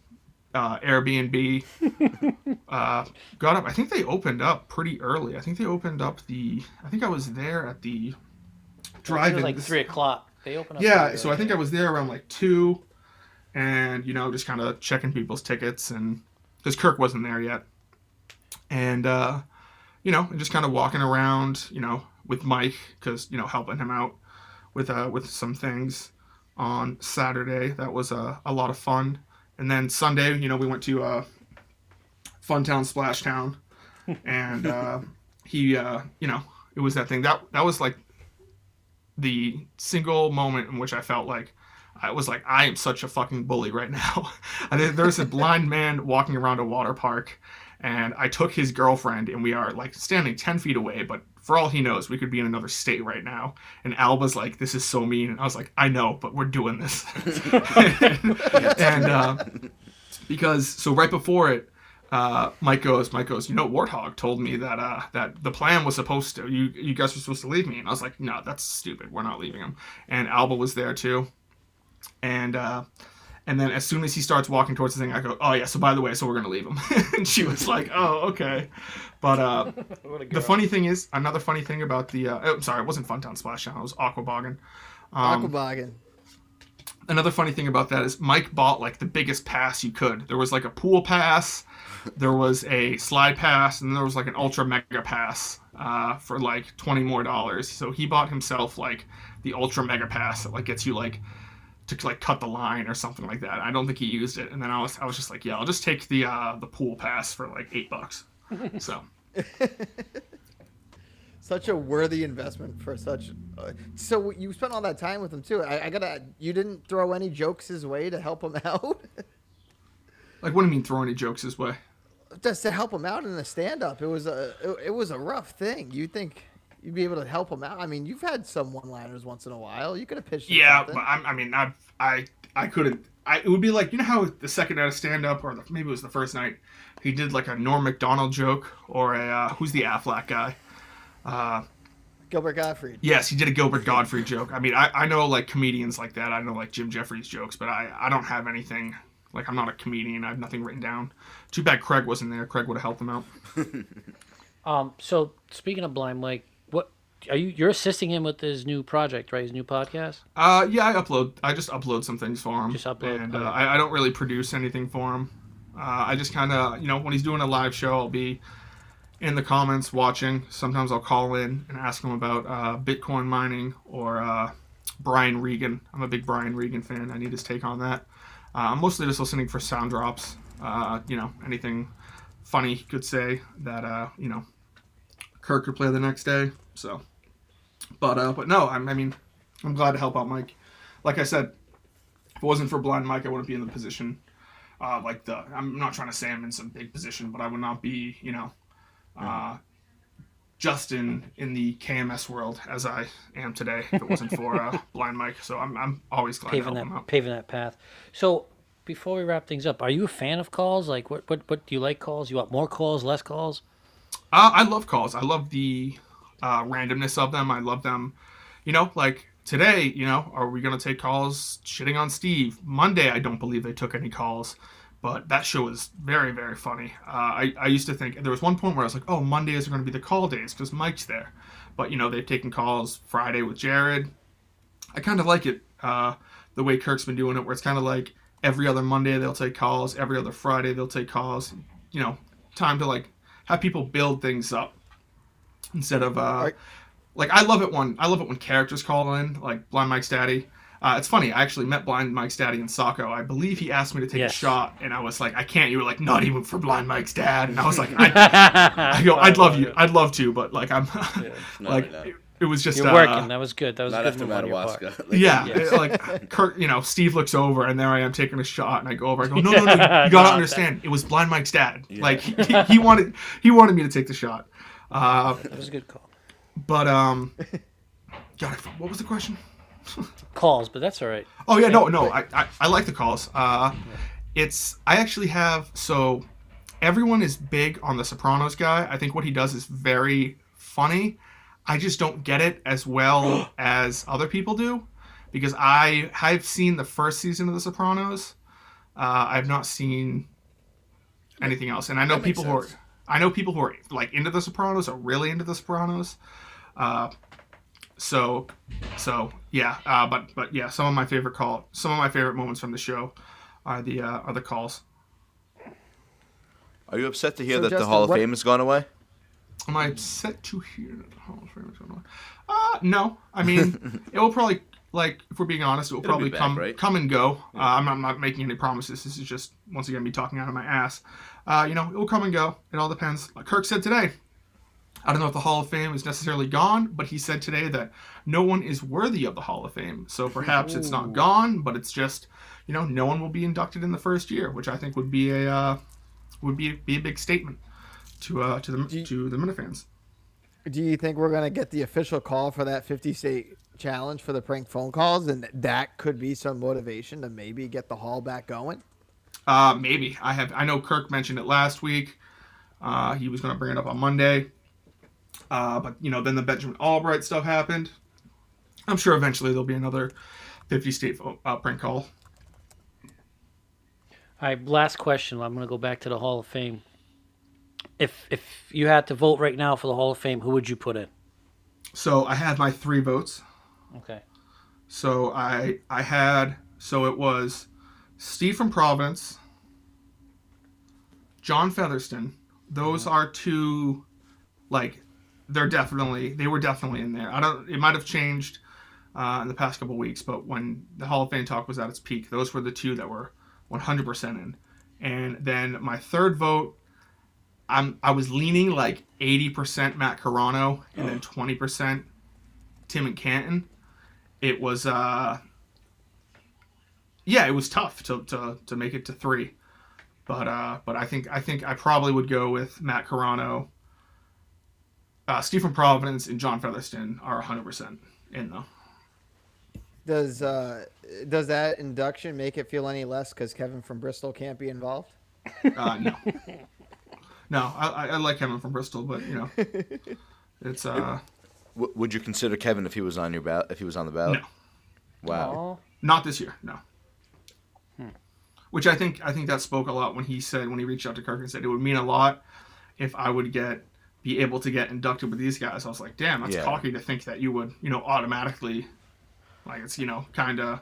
uh, Airbnb. uh, got up. I think they opened up pretty early. I think they opened up the. I think I was there at the drive-in. like This- three o'clock. They opened up. yeah, so I think I was there around like two, and you know just kind of checking people's tickets and because Kirk wasn't there yet, and uh, you know and just kind of walking around, you know, with Mike because you know helping him out with uh with some things on Saturday. That was uh, a lot of fun, and then Sunday, you know, we went to uh, Funtown Splash Town, and uh, he uh, you know it was that thing that that was like the single moment in which I felt like I was like, I am such a fucking bully right now. and there's a blind man walking around a water park, and I took his girlfriend, and we are like standing 10 feet away, but for all he knows, we could be in another state right now. And Alba's like, This is so mean. And I was like, I know, but we're doing this. and uh, because, so right before it, uh, Mike goes, Mike goes, you know, Warthog told me that uh, that the plan was supposed to, you you guys were supposed to leave me, and I was like, no, that's stupid. We're not leaving him. And Alba was there too, and uh, and then as soon as he starts walking towards the thing, I go, oh yeah, so by the way, so we're gonna leave him. and she was like, oh okay, but uh, the funny thing is, another funny thing about the, uh, oh, sorry, it wasn't Funtown Splashdown, it was Aquaboggan. Um, Aquaboggan. another funny thing about that is Mike bought like the biggest pass you could. There was like a pool pass, there was a slide pass, and there was like an ultra mega pass uh, for like twenty more dollars. So he bought himself like the ultra mega pass that like gets you like to like cut the line or something like that. I don't think he used it, and then I was I was just like, yeah, I'll just take the uh, the pool pass for like eight bucks. so Such a worthy investment for such. Uh, so you spent all that time with him too. I, I gotta. You didn't throw any jokes his way to help him out. like, what do you mean throw any jokes his way? Just to help him out in the stand-up. It was a. It, it was a rough thing. You think you'd be able to help him out? I mean, you've had some one-liners once in a while. You could have pitched. Yeah, but I, I mean, I, I, I couldn't. I, it would be like you know how the second night of stand up, or the, maybe it was the first night, he did like a Norm Macdonald joke, or a uh, who's the Aflac guy? Uh, Gilbert Gottfried. yes, he did a Gilbert Gottfried joke. I mean, I, I know like comedians like that. I know like Jim Jefferies jokes, but I, I don't have anything. Like I'm not a comedian. I have nothing written down. Too bad Craig wasn't there. Craig would have helped him out. Um. So speaking of blind Mike, what are you? You're assisting him with his new project, right? His new podcast. Uh, yeah, I upload. I just upload some things for him. Just upload, and uh. I, I don't really produce anything for him. Uh, I just kind of, you know, when he's doing a live show, I'll be in the comments watching. Sometimes I'll call in and ask him about uh, Bitcoin mining or uh, Brian Regan. I'm a big Brian Regan fan. I need his take on that. Uh, I'm mostly just listening for sound drops. Uh, you know, anything funny he could say that uh, you know Kirk could play the next day. So, but uh, but no, I'm, I mean, I'm glad to help out Mike. Like I said, if it wasn't for blind Mike, I wouldn't be in the position. Uh, like the, I'm not trying to say I'm in some big position, but I would not be, you know, uh, Justin in the KMS world as I am today. If it wasn't for uh, Blind Mike, so I'm I'm always glad to paving that out. paving that path. So before we wrap things up, are you a fan of calls? Like, what what what do you like calls? You want more calls, less calls? Uh, I love calls. I love the uh, randomness of them. I love them. You know, like today, you know, are we going to take calls shitting on Steve? Monday, I don't believe they took any calls, but that show was very, very funny. Uh, I, I used to think, there was one point where I was like, oh, Mondays are going to be the call days because Mike's there. But, you know, they've taken calls Friday with Jared. I kind of like it uh, the way Kirk's been doing it, where it's kind of like every other Monday they'll take calls, every other Friday they'll take calls. You know, time to like have people build things up instead of uh, like I love it when I love it when characters call in, like Blind Mike's daddy. Uh, it's funny. I actually met Blind Mike's daddy in Saco. I believe he asked me to take Yes. a shot, and I was like, "I can't." You were like, "Not even for Blind Mike's dad," and I was like, I, I go, "I'd love you. I'd love to, but like I'm like no. it, it was just You're uh, working. That was good. That was Not good after move on. Madawaska. Like, yeah, it- like Kurt, you know, Steve looks over, and there I am taking a shot, and I go over. I go, no, no, no, you gotta Not understand, it was Blind Mike's dad. Like he, he wanted, he wanted me to take the shot. Uh, That was a good call. but um, God, what was the question? Calls, but that's all right. Oh yeah, no, no, I, I, I like the calls. Uh, it's I actually have so everyone is big on the Sopranos guy. I think what he does is very funny. I just don't get it as well as other people do because I I've seen the first season of the Sopranos. Uh, I've not seen anything else, and I know people who are. I know people who are like into the Sopranos are really into the Sopranos. Uh, so so yeah, uh, but but yeah, some of my favorite call, some of my favorite moments from the show are the uh, are the calls. Are you upset to hear So, that the Hall of what- Fame has gone away? Am I upset to hear that the Hall of Fame is going on? Uh, no. I mean, it will probably like if we're being honest, it will It'll probably back, come right? come and go. Uh, I'm, not, I'm not making any promises. This is just once again me talking out of my ass. Uh, you know, it will come and go. It all depends. Like Kirk said today. I don't know if the Hall of Fame is necessarily gone, but he said today that no one is worthy of the Hall of Fame. So perhaps it's not gone, but it's just, you know, no one will be inducted in the first year, which I think would be a uh, would be be a big statement to uh, to the you- to the Minifans. Do you think we're gonna get the official call for that 50 state challenge for the prank phone calls, and that could be some motivation to maybe get the hall back going? Uh, maybe I have. I know Kirk mentioned it last week. Uh, he was going to bring it up on Monday. Uh, but you know, then the Benjamin Allbright stuff happened. I'm sure eventually there'll be another 50 state uh, prank call. All right, last question. I'm going to go back to the Hall of Fame. If if you had to vote right now for the Hall of Fame, who would you put in? So I had my three votes. Okay. So I I had so it was Steve from Providence, John Featherston. Those are two like they're definitely they were definitely in there. I don't it might have changed uh, in the past couple weeks, but when the Hall of Fame talk was at its peak, those were the two that were 100% in. And then my third vote I'm I was leaning like 80% Matt Carano and then 20% Tim and Canton it was uh yeah it was tough to, to, to make it to three but uh but i think i think i probably would go with matt carano uh stephen providence and john featherston are 100% in though Does uh, does that induction make it feel any less because Kevin from Bristol can't be involved? uh no no I, I I like kevin from bristol but you know it's uh W- would you consider Kevin if he was on your ballot? If he was on the ballot? No. Wow. Oh, Not this year, no. Which I think I think that spoke a lot when he said when he reached out to Kirk and said it would mean a lot if I would get be able to get inducted with these guys. I was like, damn, that's Yeah. cocky to think that you would you know automatically like it's you know kind of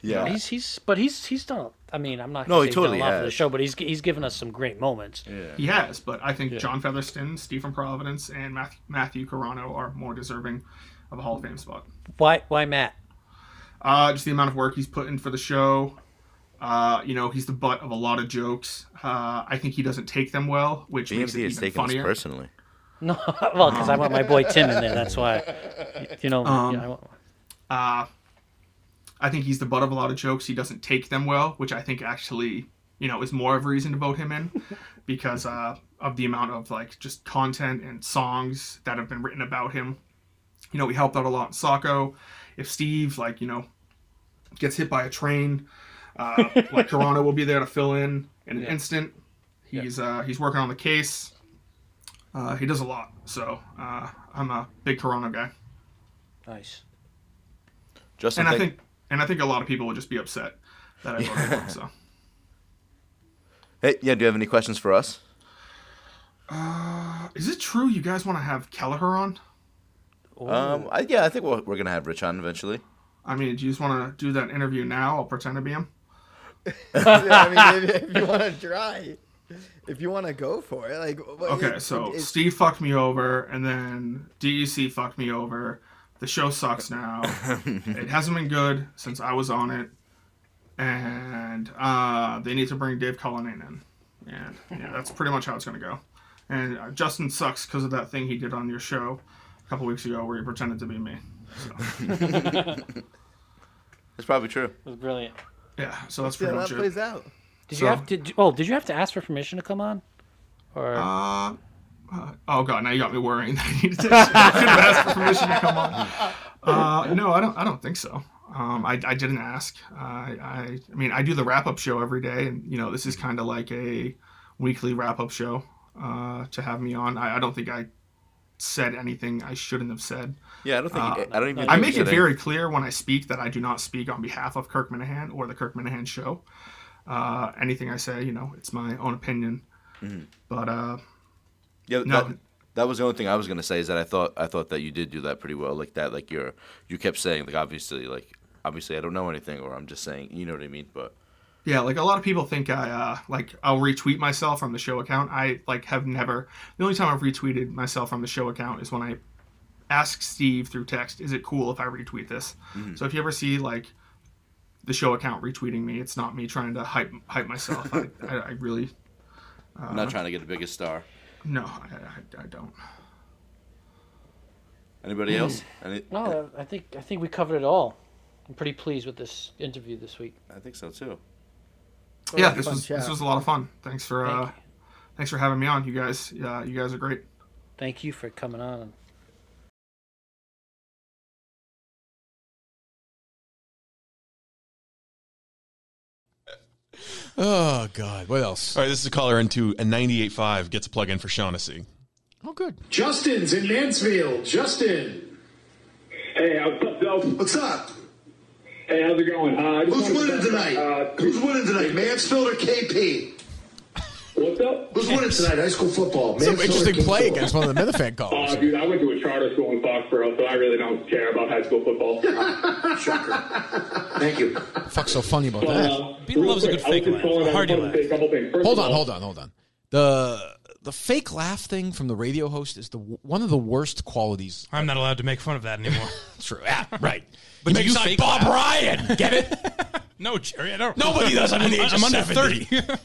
Yeah. he's he's but he's he's done. I mean, I'm not. No, Gonna he say he's done totally a lot for the show, but he's he's given us some great moments. yeah. he has. But I think Yeah. John Featherston, Stephen Providence, and Matthew, Matthew Carano are more deserving of a Hall of Fame spot. Why why Matt? Uh, just the amount of work he's put in for the show. Uh, you know, he's the butt of a lot of jokes. Uh, I think he doesn't take them well, which makes it BMT even is taking this funnier. personally. No, well, because I want my boy Tim in there. That's why. You know. Um, yeah, I want- Uh, I think he's the butt of a lot of jokes. He doesn't take them well, which I think actually, you know, is more of a reason to vote him in because uh, of the amount of like just content and songs that have been written about him. You know, we helped out a lot in Saco. If Steve, like, you know, gets hit by a train, uh, like Corona will be there to fill in in an instant. He's uh, he's working on the case. Uh, he does a lot, so uh, I'm a big Corona guy, Nice. Justin, and I think and I think a lot of people would just be upset that I voted for him. So Hey, yeah. Do you have any questions for us? is it true you guys want to have Kelleher on? Um, I, yeah, I think we're, we're gonna have Rich on eventually. I mean, do you just want to do that interview now? I'll pretend to be him. yeah, I mean, if, if you want to try, if you want to go for it, like what- Okay, it- so it's- Steve fucked me over, and then DEC fucked me over. The show sucks now. it hasn't been good since I was on it, and uh, they need to bring Dave Cullinane in, and yeah, that's pretty much how it's gonna go. And uh, Justin sucks because of that thing he did on your show a couple weeks ago where he pretended to be me. That's probably true. It was brilliant. Yeah, so that's see pretty how much that it. plays out. Did So- you have to? Oh, did you have to ask for permission to come on? Or Uh, uh, oh god, now you got me worrying that I needed to I could have asked for permission to come on. Uh, no, I don't. I don't think so. Um, I, I didn't ask. Uh, I, I I mean, I do the wrap up show every day, and you know, this is kind of like a weekly wrap up show. Uh, to have me on, I, I don't think I said anything I shouldn't have said. Yeah, I don't think. I don't even. I make it very clear when I speak that I do not speak on behalf of Kirk Minihane or the Kirk Minihane show. Uh, anything I say, you know, it's my own opinion. But uh, Yeah, No. that, that was the only thing I was gonna say is that I thought I thought that you did do that pretty well, like that, like you're you kept saying like obviously like obviously I don't know anything or I'm just saying you know what I mean, but Yeah, like a lot of people think I uh like I'll retweet myself from the show account. I like have never the only time I've retweeted myself from the show account is when I ask Steve through text, is it cool if I retweet this? So if you ever see like the show account retweeting me, it's not me trying to hype hype myself. I, I, I really I'm not uh, trying to get the biggest star. no, I, I, I don't. Anybody else? Hmm. Any, no, eh, I think I think we covered it all. I'm pretty pleased with this interview this week. I think so too. yeah, this was chat. this was a lot of fun. Thanks for Thank uh thanks for having me on, you guys. Yeah, you guys are great. Thank you for coming on. Oh God, what else? All right, this is a caller into a 98.5 gets a plug in for Shaughnessy. Oh, good. Justin's in Mansfield. Justin. Hey, what's up, Bill? What's up? Hey, how's it going? Uh, Who's wanted to- winning tonight? Uh, Who's winning tonight? Mansfield or KP? What's up? Who's winning tonight? High school football. Some Mansfield or interesting play KP? against one of the Minifan Uh, callers. dude, I went to a charter school in Foxborough, so I really don't care about high school football. Shocker. Thank you. Fuck's so funny about But, that? uh, Beetle real loves a good I was fake just laugh, calling, a I hearty wanted to say a couple things. Hold on, all, hold on, hold on. The the fake laugh thing from the radio host is the one of the worst qualities. I'm not allowed to make fun of that anymore. True. Yeah, right. But But do you like fake Bob laugh? Ryan. Get it? no, Jerry, I don't. Nobody does under the I'm, age I'm of under 70. 30.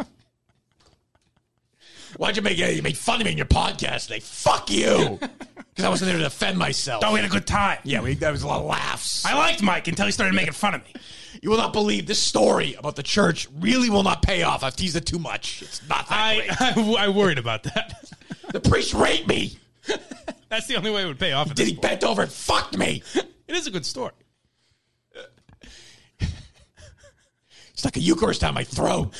Why'd you make you made fun of me in your podcast today? Fuck you. Because I wasn't there to defend myself. oh, we had a good time. Yeah, we, there was a lot of laughs. I liked Mike until he started making fun of me. You will not believe this story about the church really will not pay off. I've teased it too much. It's not that I, great. I, I worried about that. The priest raped me. That's the only way it would pay off. Did he point. bent over and fucked me? It is a good story. Stuck a Eucharist down my throat.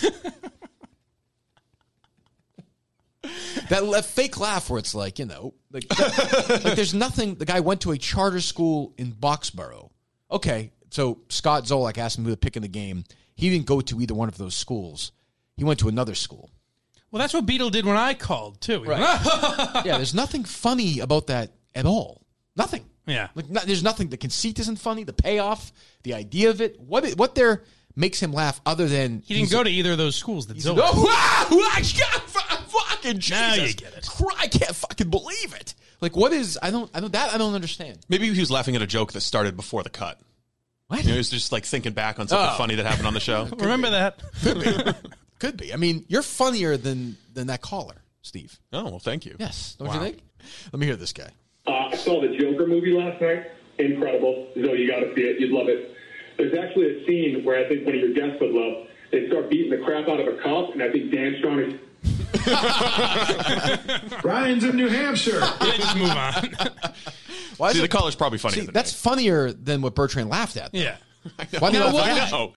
That fake laugh where it's like, you know, like, like there's nothing. The guy went to a charter school in Boxborough. Okay, so Scott Zolak asked him who to pick in the game. He didn't go to either one of those schools. He went to another school. Well, that's what Beetle did when I called too. "Ah!" Yeah, there's nothing funny about that at all. Nothing. Yeah. Like no, there's nothing. The conceit isn't funny. The payoff, the idea of it, what it, what there makes him laugh other than He didn't go to either of those schools that Zoe. wow, I can't fucking Jesus. Now you get it. I can't fucking believe it. Like, what is? I don't. I don't. That I don't understand. Maybe he was laughing at a joke that started before the cut. What? You know, he was just like thinking back on something Oh. funny that happened on the show. Remember that? Could be. I mean, you're funnier than than that caller, Steve. Oh well, thank you. Yes, don't you think? Let me hear this guy. Uh, I saw the Joker movie last night. Incredible. Zoe, you got to see it. You'd love it. There's actually a scene where I think one of your guests would love. they start beating the crap out of a cop, and I think Dan Shaughnessy Ryan's in New Hampshire. Yeah, just move on. Why is See, the it- color's probably funnier See, than that's funnier than what Bertrand laughed at. yeah. Why do you Now, laugh what- at that? I know.